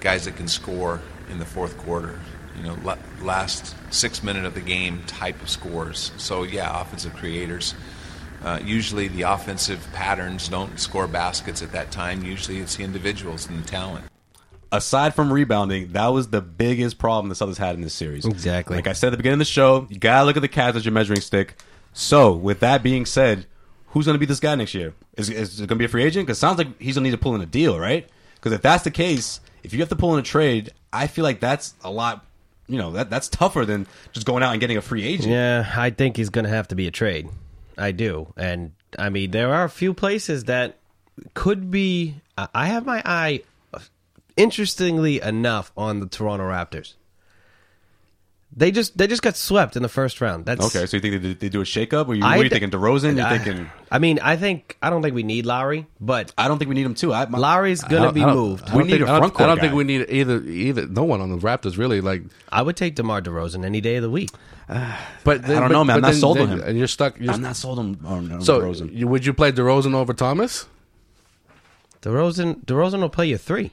Speaker 2: guys that can score in the fourth quarter. You know, last six minute of the game type of scores. So yeah, offensive creators. Uh, usually the offensive patterns don't score baskets at that time. Usually it's the individuals and the talent.
Speaker 3: aside from rebounding, that was the biggest problem the Celtics had in this series.
Speaker 4: Exactly.
Speaker 3: Like I said at the beginning of the show, you gotta look at the Cavs as your measuring stick. So, with that being said, who's gonna be this guy next year? Is, is it gonna be a free agent? Because sounds like he's gonna need to pull in a deal, right? Because if that's the case, if you have to pull in a trade, I feel like that's a lot. You know, that that's tougher than just going out and getting a free agent.
Speaker 4: Yeah, I think he's going to have to be a trade. I do. And I mean, there are a few places that could be. I- have my eye, uh, interestingly enough, on the Toronto Raptors. They just they just got swept in the first round. That's
Speaker 3: Okay, so you think they, they do a shakeup, or you,
Speaker 4: I
Speaker 3: what are you
Speaker 4: thi-
Speaker 3: thinking? DeRozan? You're
Speaker 4: I-
Speaker 3: thinking?
Speaker 4: I mean, I think I don't think we need Lowry, but
Speaker 3: I don't think we need him too. I, my,
Speaker 4: Lowry's
Speaker 5: I
Speaker 4: going to
Speaker 5: don't-
Speaker 4: be
Speaker 5: I
Speaker 4: moved.
Speaker 3: We need
Speaker 5: think-
Speaker 3: a
Speaker 5: I don't-
Speaker 3: front court
Speaker 5: I don't think
Speaker 3: guy.
Speaker 5: we need either either no one on the Raptors really like.
Speaker 4: I would take DeMar DeRozan any day of the week. [SIGHS]
Speaker 5: But
Speaker 3: I don't know, man. I'm not sold on him.
Speaker 5: And you're stuck. You're
Speaker 3: I'm not sold on, on, on
Speaker 5: so
Speaker 3: DeRozan.
Speaker 5: you, would you play DeRozan over Thomas?
Speaker 4: DeRozan DeRozan will play you three.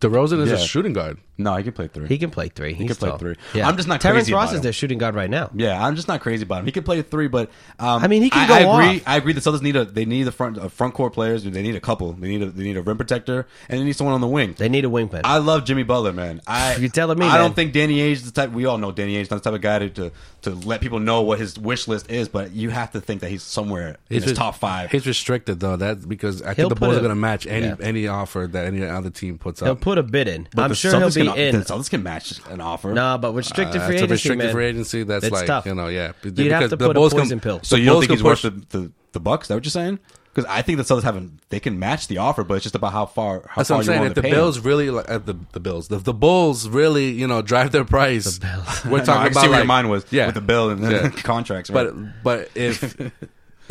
Speaker 5: DeRozan is
Speaker 3: Yeah.
Speaker 5: a shooting guard.
Speaker 3: No, he can play three.
Speaker 4: He can play three. He
Speaker 3: can play three.
Speaker 4: Yeah.
Speaker 3: I'm just not
Speaker 4: Terrence
Speaker 3: crazy
Speaker 4: Ross
Speaker 3: about
Speaker 4: is
Speaker 3: him.
Speaker 4: their shooting guard right now.
Speaker 3: Yeah, I'm just not crazy about him. He can play three, but um,
Speaker 4: I mean, he can
Speaker 3: I,
Speaker 4: go
Speaker 3: I agree.
Speaker 4: off.
Speaker 3: I agree. The Celtics need a they need the front uh, front court players. They need a couple. They need a they need a rim protector and they need someone on the wing.
Speaker 4: They need a wingman.
Speaker 3: I love Jimmy Butler, man. I [LAUGHS]
Speaker 4: You're telling me,
Speaker 3: I
Speaker 4: man.
Speaker 3: don't think Danny Ainge is the type. We all know Danny Ainge is not the type of guy to, to to let people know what his wish list is. But you have to think that he's somewhere in his top five.
Speaker 5: He's restricted though. That's because I
Speaker 4: He'll
Speaker 5: think the
Speaker 4: put
Speaker 5: Bulls
Speaker 4: a-
Speaker 5: are going to match any
Speaker 4: yeah.
Speaker 5: any offer that any other team puts up.
Speaker 4: he'll put a bid in.
Speaker 3: But
Speaker 4: I'm
Speaker 3: the
Speaker 4: sure
Speaker 3: Celtics
Speaker 4: he'll be
Speaker 3: can,
Speaker 4: in.
Speaker 3: The Celtics can match an offer.
Speaker 4: Nah, but restricted
Speaker 5: Uh,
Speaker 4: free
Speaker 5: it's a
Speaker 4: agency,
Speaker 5: restricted
Speaker 4: man.
Speaker 5: free agency. That's
Speaker 4: It's
Speaker 5: like
Speaker 4: tough.
Speaker 5: you know, yeah.
Speaker 4: You'd have to
Speaker 5: the
Speaker 4: put a
Speaker 5: Bulls can-
Speaker 4: poison pill.
Speaker 3: So
Speaker 5: the
Speaker 3: you don't think he's
Speaker 5: can
Speaker 3: worth the, the the Bucks? Is that what you're saying? Because I think the Celtics haven't. They can match the offer, but it's just about how far. How
Speaker 5: That's
Speaker 3: far
Speaker 5: what I'm saying. If the
Speaker 3: pay him.
Speaker 5: Bills really, like, uh, the the Bills, the, the Bulls really, you know, drive their price. The
Speaker 4: Bills. [LAUGHS]
Speaker 5: We're [LAUGHS]
Speaker 3: No,
Speaker 5: talking
Speaker 3: I
Speaker 5: about
Speaker 3: see where
Speaker 5: like,
Speaker 3: your mind was.
Speaker 5: yeah,
Speaker 3: with the bill and
Speaker 5: Yeah. [LAUGHS]
Speaker 3: contracts. Right?
Speaker 5: But but if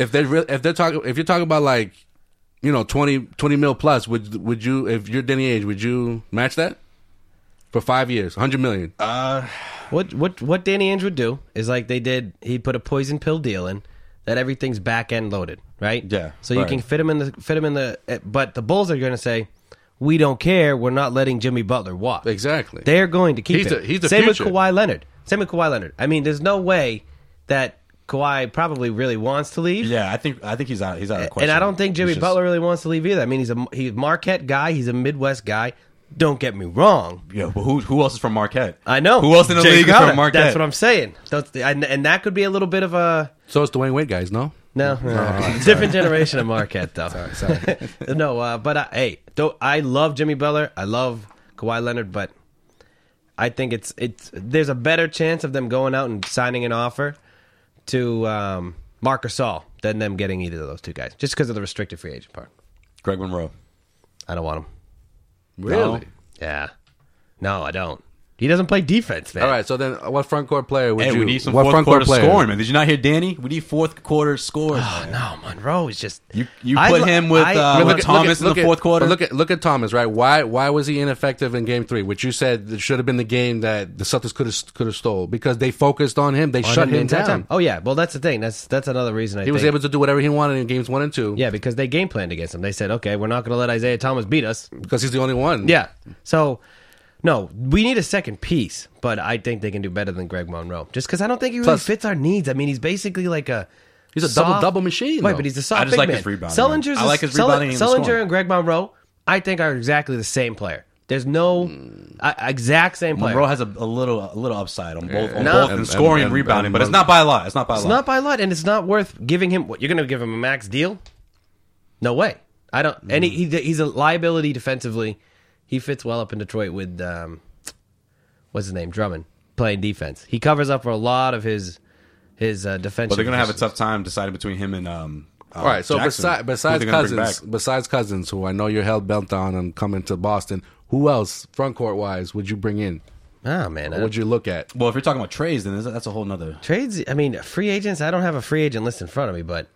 Speaker 5: if they really if they're talking if you're talking about like you know 20, 20 mil plus, would would you if you're Danny Ainge, would you match that for five years, hundred million?
Speaker 3: uh,
Speaker 4: What what what Danny Ainge would do is like they did. He put a poison pill deal in that everything's back end loaded, right?
Speaker 3: Yeah,
Speaker 4: So you
Speaker 3: right.
Speaker 4: can fit him in the fit him in the. eh, But the Bulls are going to say, "We don't care. We're not letting Jimmy Butler walk."
Speaker 5: Exactly.
Speaker 4: They're going to keep
Speaker 5: He's
Speaker 4: him.
Speaker 5: the- he's the
Speaker 4: Same
Speaker 5: future.
Speaker 4: with Kawhi Leonard. Same with Kawhi Leonard. I mean, there's no way that Kawhi probably really wants to leave.
Speaker 3: yeah, I think I think he's out. He's out of question.
Speaker 4: And I don't think Jimmy
Speaker 3: just-
Speaker 4: Butler really wants to leave either. I mean, he's a he's a Marquette guy. He's a Midwest guy. Don't get me wrong.
Speaker 3: Yeah, but who who else is from Marquette?
Speaker 4: I know
Speaker 3: who else in the
Speaker 4: Jae
Speaker 3: league is
Speaker 4: Crowder.
Speaker 3: from Marquette.
Speaker 4: That's what I'm saying. That's the- and, and that could be a little bit of a
Speaker 5: so it's Dwyane Wade guys, no?
Speaker 4: no, no, different [LAUGHS] generation of Marquette though. [LAUGHS] no, uh, but uh, hey, though I love Jimmy Butler. I love Kawhi Leonard, but I think it's it's there's a better chance of them going out and signing an offer to um, Marc Gasol than them getting either of those two guys, just because of the restricted free agent part.
Speaker 3: Greg Monroe.
Speaker 4: I don't want him.
Speaker 5: Really?
Speaker 4: Yeah, no, I don't. He doesn't play defense, man.
Speaker 5: All right. So then, what front court player would
Speaker 3: Hey,
Speaker 5: you?
Speaker 3: we need some
Speaker 5: what
Speaker 3: fourth
Speaker 5: front
Speaker 3: quarter
Speaker 5: court player?
Speaker 3: scoring, man. Did you not hear Danny? We need fourth quarter scores. man.
Speaker 4: No, Monroe is just
Speaker 3: You you
Speaker 4: I
Speaker 3: put
Speaker 4: lo-
Speaker 3: him with
Speaker 4: I-
Speaker 3: uh,
Speaker 5: I mean,
Speaker 3: with Thomas in the fourth quarter.
Speaker 5: But look at look at Thomas, right? Why why was he ineffective in Game Three? Which you said it should have been the game that the Celtics could have could have stole because they focused on him. They
Speaker 4: on
Speaker 5: shut
Speaker 4: the
Speaker 5: him
Speaker 4: entire
Speaker 5: down.
Speaker 4: time. Oh yeah, well that's the thing. That's that's another reason I
Speaker 5: He was able to do whatever he wanted in games one and two.
Speaker 4: Yeah, because they game planned against him. They said, okay, we're not going to let Isaiah Thomas beat us.
Speaker 5: because he's the only one.
Speaker 4: Yeah. So, no, we need a second piece, but I think they can do better than Greg Monroe. Just because I don't think he really
Speaker 5: Plus-
Speaker 4: fits our needs. I mean, he's basically like a.
Speaker 5: He's a
Speaker 4: soft-
Speaker 5: double-double machine,
Speaker 4: Right,
Speaker 5: though.
Speaker 4: but he's a soft
Speaker 3: I just
Speaker 4: big
Speaker 3: like
Speaker 4: man.
Speaker 3: his rebounding,
Speaker 4: Sullinger's
Speaker 3: man. I
Speaker 4: a-
Speaker 3: like his
Speaker 4: Sell-
Speaker 3: rebounding and the
Speaker 4: Sullinger
Speaker 3: scoring.
Speaker 4: and Greg Monroe, I think, are exactly the same player. There's no uh, exact same player.
Speaker 3: Monroe has a, a little a little upside on both on
Speaker 4: No.
Speaker 3: both in
Speaker 5: And-
Speaker 3: scoring and,
Speaker 5: and-
Speaker 3: rebounding,
Speaker 5: and-
Speaker 3: but it's not by a lot. It's not by a lot.
Speaker 4: It's
Speaker 3: lot.
Speaker 4: not by a lot, and it's not worth giving him. What you're going to give him a max deal? No way. I don't. And he, he he's a liability defensively. He fits well up in Detroit with um, what's his name, Drummond, playing defense. He covers up for a lot of his his uh, defensive.
Speaker 3: but they're gonna have a tough time deciding between him and um. Uh,
Speaker 5: All right. So
Speaker 3: Jackson.
Speaker 5: besides besides
Speaker 3: they're gonna bring
Speaker 5: Cousins, besides Cousins, who I know you're hell bent on and coming to Boston, who else front court wise would you bring in?
Speaker 4: Oh man,
Speaker 5: Or
Speaker 4: uh,
Speaker 5: would you look at?
Speaker 3: Well, if you're talking about trades, then that's- that's a whole nother.
Speaker 4: trades? I mean, free agents. I don't have a free agent list in front of me, but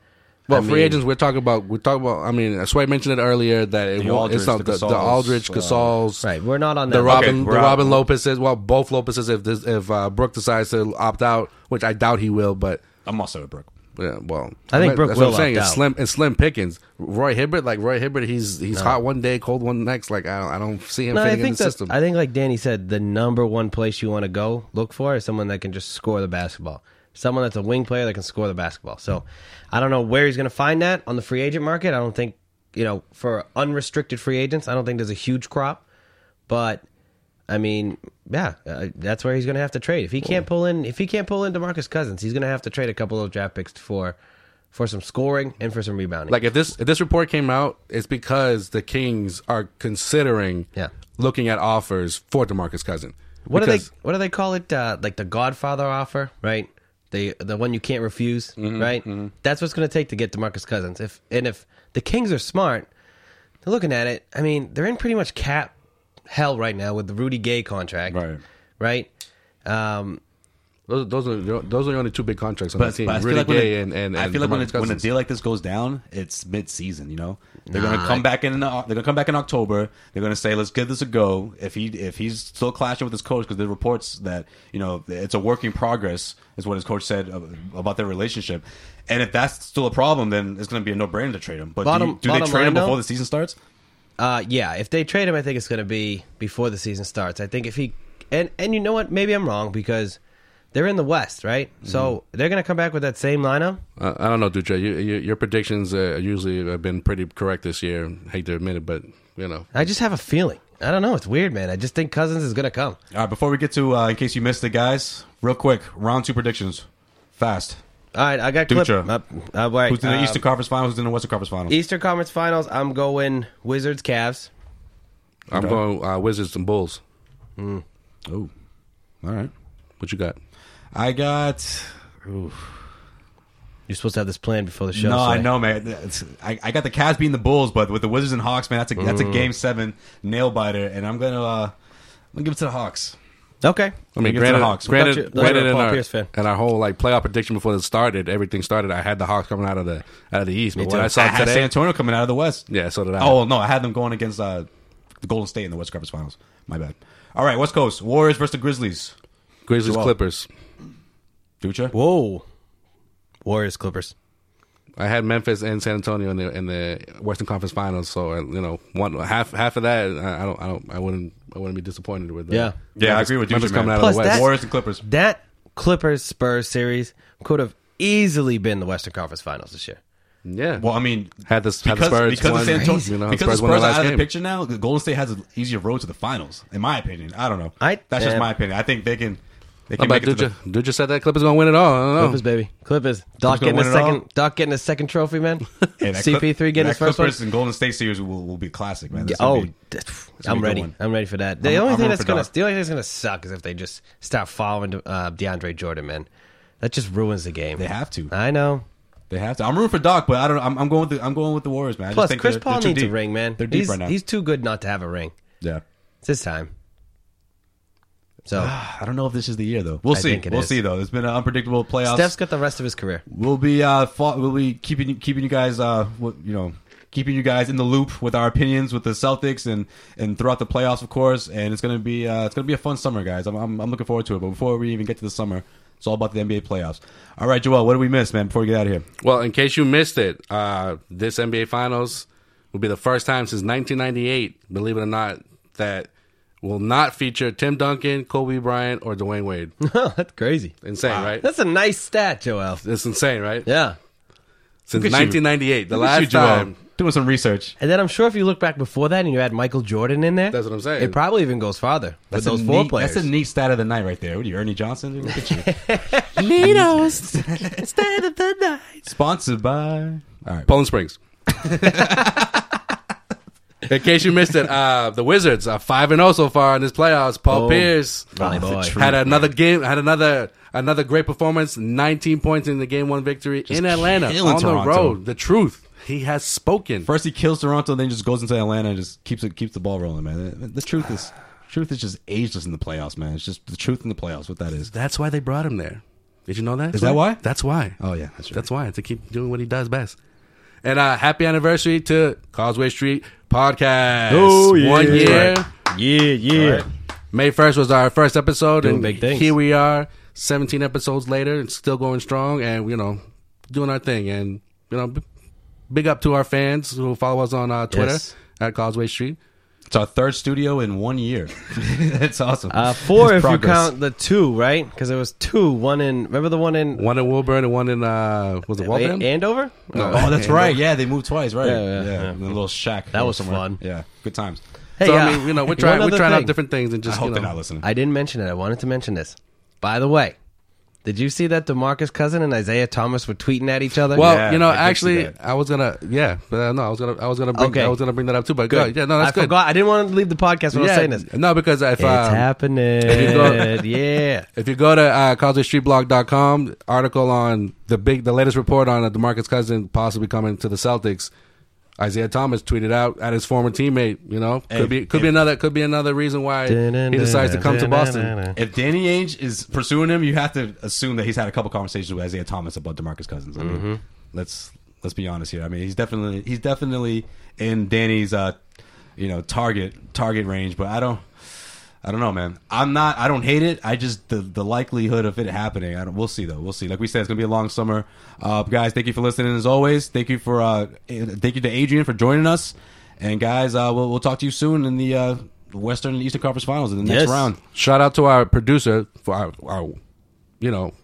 Speaker 5: Well,
Speaker 4: I
Speaker 5: free
Speaker 4: mean-
Speaker 5: agents, we're talking about. We're talking about. I mean, Sway mentioned it earlier that it
Speaker 3: The
Speaker 5: won't, it's
Speaker 3: Aldridge,
Speaker 5: not
Speaker 3: the
Speaker 5: the, the
Speaker 3: Gasols,
Speaker 5: Aldridge,
Speaker 3: uh,
Speaker 4: Right, we're not on
Speaker 5: the
Speaker 4: that.
Speaker 5: Robin,
Speaker 3: Okay,
Speaker 5: the
Speaker 3: we're out.
Speaker 5: Robin Lopez's. Well, both Lopez's. If this, if uh, Brook decides to opt out, which I doubt he will, but
Speaker 3: I'm also a Brook.
Speaker 5: yeah, well,
Speaker 4: I think Brook
Speaker 5: that's
Speaker 4: will
Speaker 5: what I'm saying. It's
Speaker 4: out.
Speaker 5: slim. It's slim pickings. Roy Hibbert, like Roy Hibbert, he's he's hot one day, cold one next. Like I don't, I don't see him
Speaker 4: No, I
Speaker 5: fitting in the
Speaker 4: that,
Speaker 5: system.
Speaker 4: I think, like Danny said, the number one place you want to go look for is someone that can just score the basketball. Someone that's a wing player that can score the basketball. So, I don't know where he's going to find that on the free agent market. I don't think you know for unrestricted free agents. I don't think there's a huge crop, but I mean, yeah, uh, that's where he's going to have to trade. If he can't pull in, if he can't pull in Demarcus Cousins, he's going to have to trade a couple of draft picks for for some scoring and for some rebounding.
Speaker 5: Like if this if this report came out, it's because the Kings are considering
Speaker 4: Yeah.
Speaker 5: looking at offers for Demarcus Cousins.
Speaker 4: What do they what do they call it? Uh, like the Godfather offer, right? The the one you can't refuse,
Speaker 5: Mm-hmm,
Speaker 4: right? That's what's going to take to get Demarcus Cousins. If and if the Kings are smart, they're looking at it. I mean, they're in pretty much cap hell right now with the Rudy Gay contract,
Speaker 3: Right.
Speaker 4: Right. Um,
Speaker 5: Those, those are those are the only two big contracts on
Speaker 3: But,
Speaker 5: the team.
Speaker 3: but I feel like when,
Speaker 5: Gay
Speaker 3: it-
Speaker 5: and, and,
Speaker 3: I feel like when, it, when a
Speaker 5: Cousins.
Speaker 3: deal like this goes down, it's mid-season. You know, they're
Speaker 4: Nah,
Speaker 3: gonna come
Speaker 4: I-
Speaker 3: back in. uh, They're gonna come back in October. They're gonna say, "Let's give this a go." If he if he's still clashing with his coach, because there are reports that you know it's a work in progress, is what his coach said about their relationship. And if that's still a problem, then it's gonna be a no-brainer to trade him. But
Speaker 4: Bottom-
Speaker 3: do, you, do they trade him before
Speaker 4: though-
Speaker 3: the season starts?
Speaker 4: Uh, yeah, if they trade him, I think it's going to be before the season starts. I think if he and and you know what, maybe I'm wrong because they're in the West, right? So they're going to come back with that same lineup.
Speaker 5: Uh, I don't know, Dutra. You, you, your predictions uh, usually have been pretty correct this year. Hate to admit it, but you know.
Speaker 4: I just have a feeling. I don't know. It's weird, man. I just think Cousins is going to come.
Speaker 3: All right, before we get to, uh, in case you missed it, guys, real quick, round two predictions, fast.
Speaker 4: All right, I got clip.
Speaker 3: Dutra.
Speaker 4: Uh, uh, wait,
Speaker 3: Who's in the
Speaker 4: um,
Speaker 3: Eastern Conference Finals? Who's in the Western Conference Finals?
Speaker 4: Eastern Conference Finals? I'm going Wizards, Cavs.
Speaker 5: I'm going uh, Wizards and Bulls.
Speaker 3: Oh, all right.
Speaker 5: What you got?
Speaker 3: I got.
Speaker 4: You're supposed to have this plan before the show.
Speaker 3: no,
Speaker 4: so
Speaker 3: I know, man. It's- I, I got the Cavs beating the Bulls, but with the Wizards and Hawks, man, that's a that's a game seven nail biter, and I'm gonna uh, I'm gonna give it to the Hawks.
Speaker 4: Okay.
Speaker 5: I mean,
Speaker 3: Give it to the
Speaker 5: granted,
Speaker 3: Hawks.
Speaker 5: granted,
Speaker 4: Thought you- thought you
Speaker 5: granted
Speaker 4: a
Speaker 5: in,
Speaker 4: Paul
Speaker 5: our,
Speaker 4: Pierce fan.
Speaker 5: and our whole like playoff prediction before it started, everything started. I had the Hawks coming out of the out of the East, but
Speaker 4: Me
Speaker 5: what
Speaker 4: too.
Speaker 5: I saw
Speaker 3: I had
Speaker 5: today,
Speaker 3: San Antonio coming out of the West.
Speaker 5: yeah, so did I.
Speaker 3: Oh no, I had them going against uh, the Golden State in the West Conference Finals. My bad. All right, West Coast Warriors versus the Grizzlies.
Speaker 5: Grizzlies,
Speaker 3: Joel.
Speaker 5: Clippers.
Speaker 3: Ducha.
Speaker 4: Whoa. Warriors, Clippers.
Speaker 5: I had Memphis and San Antonio in the in the Western Conference Finals, so uh, you know, one half half of that, I I don't, I don't, I wouldn't, I wouldn't be disappointed with that.
Speaker 4: Yeah.
Speaker 3: Yeah, I agree with you,
Speaker 5: Memphis
Speaker 3: man.
Speaker 5: coming out
Speaker 4: Plus
Speaker 5: of the West.
Speaker 4: that-
Speaker 3: Warriors and Clippers.
Speaker 4: That Clippers Spurs series could have easily been the Western Conference Finals this year.
Speaker 5: yeah.
Speaker 3: Well, I mean,
Speaker 5: had the had the
Speaker 3: because,
Speaker 5: Spurs
Speaker 3: because
Speaker 5: won,
Speaker 3: of San Antonio,
Speaker 5: you know,
Speaker 3: because the
Speaker 5: Spurs won
Speaker 3: Spurs are
Speaker 5: last
Speaker 3: out of the
Speaker 5: game.
Speaker 3: picture now. Golden State has an easier road to the finals, in my opinion. I don't know.
Speaker 4: I-
Speaker 3: That's just my opinion. I think they can. They
Speaker 5: How
Speaker 3: can
Speaker 5: about
Speaker 3: make it to
Speaker 5: Duja? Duja said that Clippers gonna win it all. I don't know.
Speaker 4: Clippers, baby. Clippers. Doc
Speaker 3: gonna
Speaker 4: getting a
Speaker 3: win it all?
Speaker 4: second. Doc getting his second trophy, man. [LAUGHS]
Speaker 3: the. Hey, that Clip-
Speaker 4: CP3 getting
Speaker 3: that
Speaker 4: his first one.
Speaker 3: Clippers and Golden State series will, will be classic, man.
Speaker 4: Yeah,
Speaker 3: That's gonna
Speaker 4: oh,
Speaker 3: be-
Speaker 4: d-
Speaker 3: gonna
Speaker 4: I'm
Speaker 3: good
Speaker 4: ready.
Speaker 3: one.
Speaker 4: I'm ready for that. The
Speaker 3: I'm-
Speaker 4: only
Speaker 3: I'm
Speaker 4: thing
Speaker 3: rooting
Speaker 4: that's
Speaker 3: for
Speaker 4: gonna
Speaker 3: Doc.
Speaker 4: the only thing that's gonna suck is if they just start following uh, DeAndre Jordan, man. That just ruins the game.
Speaker 3: They have to.
Speaker 4: I know.
Speaker 3: They have to. I'm rooting for Doc, but I don't. I'm, I'm going with the. I'm going with the Warriors, man. I just
Speaker 4: Plus,
Speaker 3: think
Speaker 4: Chris
Speaker 3: they're-
Speaker 4: Paul
Speaker 3: they're too
Speaker 4: needs a
Speaker 3: deep.
Speaker 4: ring, man.
Speaker 3: They're deep
Speaker 4: he's,
Speaker 3: right now.
Speaker 4: He's too good not to have a ring.
Speaker 3: yeah.
Speaker 4: It's his time. So [SIGHS]
Speaker 3: I don't know if this is the year though. We'll
Speaker 4: I
Speaker 3: see.
Speaker 4: think it
Speaker 3: We'll
Speaker 4: is.
Speaker 3: see though. It's been an unpredictable playoffs.
Speaker 4: Steph's got the rest of his career.
Speaker 3: We'll be uh fought, we'll be keeping keeping you guys uh what you know keeping you guys in the loop with our opinions with the Celtics and and throughout the playoffs of course and it's gonna be uh it's gonna be a fun summer guys I'm I'm, I'm looking forward to it but before we even get to the summer it's all about the NBA playoffs. All right, Joel, what did we miss, man? Before we get out of here,
Speaker 5: Well, in case you missed it, uh, this NBA Finals will be the first time since 1998, believe it or not, that will not feature Tim Duncan, Kobe Bryant, or Dwyane Wade. [LAUGHS]
Speaker 4: That's crazy.
Speaker 5: Insane, right?
Speaker 4: That's a nice stat, Joel.
Speaker 5: It's insane, right?
Speaker 4: Yeah.
Speaker 5: Since
Speaker 3: Look at you.
Speaker 5: 1998, the
Speaker 3: Look at you,
Speaker 5: last
Speaker 3: Joel,
Speaker 5: time.
Speaker 3: doing some research.
Speaker 4: And then I'm sure if you look back before that and you add Michael Jordan in there,
Speaker 5: That's what I'm saying.
Speaker 4: It probably even goes farther with those
Speaker 3: a
Speaker 4: four
Speaker 3: neat,
Speaker 4: players.
Speaker 3: That's a neat stat of the night right there. What are you, Ernie Johnson? Look at you. [LAUGHS] [LAUGHS]
Speaker 4: stat of the night.
Speaker 3: Sponsored by. All right.
Speaker 5: Poland Springs. In case you missed it, uh, the Wizards are five and zero so far in this playoffs. Paul
Speaker 4: Boom.
Speaker 5: Pierce
Speaker 4: Ronnie
Speaker 5: had another game, had another another great performance. Nineteen points in the game one victory in Atlanta on
Speaker 3: Toronto.
Speaker 5: the road. The truth, he has spoken.
Speaker 3: First he kills Toronto, then just goes into Atlanta and just keeps it keeps the ball rolling, man. The, the truth is, truth is just ageless in the playoffs, man. It's just the truth in the playoffs. What that is.
Speaker 5: That's why they brought him there. Did you know that?
Speaker 3: Is that why?
Speaker 5: That's why.
Speaker 3: Oh yeah, that's right.
Speaker 5: That's why to keep doing what he does best. And uh, happy anniversary to Causeway Street Podcast.
Speaker 4: Oh, yeah.
Speaker 5: one year.
Speaker 4: Yeah, yeah.
Speaker 5: May first was our first episode,
Speaker 4: Doing
Speaker 5: and here we are, seventeen episodes later, and still going strong, and you know, doing our thing. And you know, big up to our fans who follow us on uh, Twitter
Speaker 4: Yes.
Speaker 5: at Causeway Street.
Speaker 3: It's our third studio in one year. [LAUGHS] That's awesome.
Speaker 4: Uh, four
Speaker 3: It's
Speaker 4: if
Speaker 3: progress.
Speaker 4: you count the two, right? Because there was two. One in remember the one in
Speaker 5: One in Woburn and one in uh, was it Waltham?
Speaker 4: A- Andover?
Speaker 3: Oh, that's right. Yeah, they moved twice, right?
Speaker 4: Yeah, yeah, yeah.
Speaker 3: in a little shack.
Speaker 4: That was
Speaker 3: somewhere.
Speaker 4: fun.
Speaker 3: Yeah, good times.
Speaker 4: Hey,
Speaker 5: so
Speaker 4: uh,
Speaker 5: I mean, you know, we're [LAUGHS] trying we're
Speaker 4: other
Speaker 5: trying out different things and
Speaker 3: I
Speaker 5: just
Speaker 3: hope
Speaker 5: you
Speaker 3: they're not listening.
Speaker 4: I didn't mention it. I wanted to mention this. By the way, did you see that DeMarcus Cousin and Isaiah Thomas were tweeting at each other?
Speaker 5: Well,
Speaker 3: Yeah,
Speaker 5: you know,
Speaker 3: I did see
Speaker 5: actually,
Speaker 3: that.
Speaker 5: I was gonna, yeah, but uh, no, I was gonna, I was gonna, bring,
Speaker 4: Okay.
Speaker 5: I was gonna bring that up too. But
Speaker 4: good.
Speaker 5: good, yeah, no, that's
Speaker 4: I
Speaker 5: good.
Speaker 4: forgot. I didn't want to leave the podcast when I was saying this.
Speaker 5: no, because if
Speaker 4: It's
Speaker 5: um,
Speaker 4: happening.
Speaker 5: you go- [LAUGHS]
Speaker 4: yeah.
Speaker 5: if you go to uh, causewaystreetblog.com, article on the big, the latest report on uh, DeMarcus Cousin possibly coming to the Celtics. Isaiah Thomas tweeted out at his former teammate. You know, could
Speaker 3: Hey,
Speaker 5: be, could be another, could be another reason why he decides to come to Boston.
Speaker 3: If Danny Ainge is pursuing him, you have to assume that he's had a couple conversations with Isaiah Thomas about DeMarcus Cousins. I mean,
Speaker 4: Mm-hmm.
Speaker 3: let's let's be honest here. I mean, he's definitely he's definitely in Danny's uh, you know target target range, but I don't. I don't know, man. I'm not. I don't hate it. I just the the likelihood of it happening. I don't. We'll see though. We'll see. Like we said, it's gonna be a long summer. Uh, guys, thank you for listening as always. Thank you for uh, thank you to Adrian for joining us. And guys, uh, we'll we'll talk to you soon in the uh, Western and Eastern Conference Finals in the next
Speaker 4: Yes.
Speaker 3: round.
Speaker 5: Shout out to our producer for our, our you know,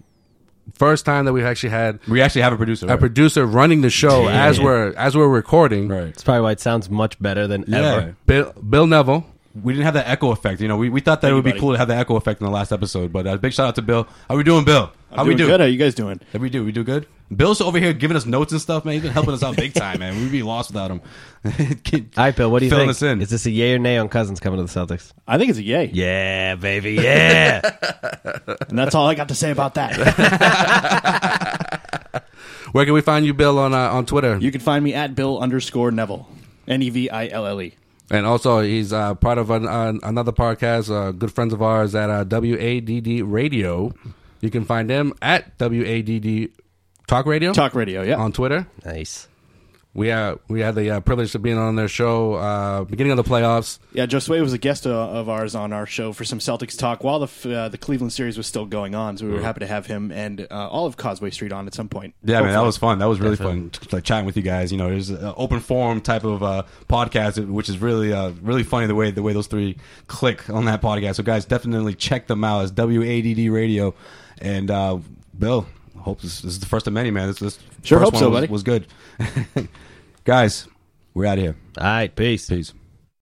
Speaker 5: first time that we've actually had
Speaker 3: We actually have a producer.
Speaker 5: a
Speaker 3: right?
Speaker 5: producer running the show
Speaker 4: Yeah.
Speaker 5: as we're as we're recording.
Speaker 3: right.
Speaker 4: That's probably why it sounds much better than
Speaker 3: Yeah.
Speaker 4: ever.
Speaker 5: Bill, Bill Neville.
Speaker 3: We didn't have that echo effect. You know, we, we thought that it
Speaker 7: Thank
Speaker 3: would be
Speaker 7: buddy.
Speaker 3: cool to have the echo effect in the last episode. But uh, big shout out to Bill. How we doing, Bill? How
Speaker 7: I'm
Speaker 3: we
Speaker 7: doing
Speaker 3: do?
Speaker 7: good. How you guys doing?
Speaker 3: How we do? We do good. Bill's over here giving us notes and stuff, man. He's been helping us out big time, man. We'd be lost without him. [LAUGHS]
Speaker 4: All right, Bill. What do you
Speaker 3: Filling
Speaker 4: think?
Speaker 3: us in.
Speaker 4: Is this a yay or nay on Cousins coming to the Celtics?
Speaker 7: I think it's a yay,
Speaker 4: Yeah, baby. Yeah. [LAUGHS]
Speaker 7: and that's all I got to say about that. [LAUGHS]
Speaker 5: Where can we find you, Bill, on uh, on Twitter?
Speaker 7: you can find me at Bill underscore Neville, N E V I L L E.
Speaker 5: And also, he's uh, part of an, uh, another podcast, uh, good friends of ours at uh, WADD Radio. You can find them at WADD Talk Radio
Speaker 7: Talk Radio. Yeah.
Speaker 5: on Twitter.
Speaker 4: nice.
Speaker 5: We uh, we had the uh, privilege of being on their show uh, beginning of the playoffs.
Speaker 7: Yeah, Josue was a guest uh, of ours on our show for some Celtics talk while the uh, the Cleveland series was still going on. So we were happy to have him and uh, all of Causeway Street on at some point.
Speaker 3: Yeah, man, that was fun. That was really fun, like chatting with you guys. You know, it was an open forum type of uh, podcast, which is really, uh, really funny the way the way those three click on that podcast. So, guys, definitely check them out. It's WADD Radio, and uh, Bill, hope this, this is the first of many, man. This, this
Speaker 7: Sure
Speaker 3: first
Speaker 7: hope so,
Speaker 3: one was,
Speaker 7: buddy.
Speaker 3: was good. [LAUGHS] guys, we're out of here.
Speaker 4: All right. Peace.
Speaker 3: Peace.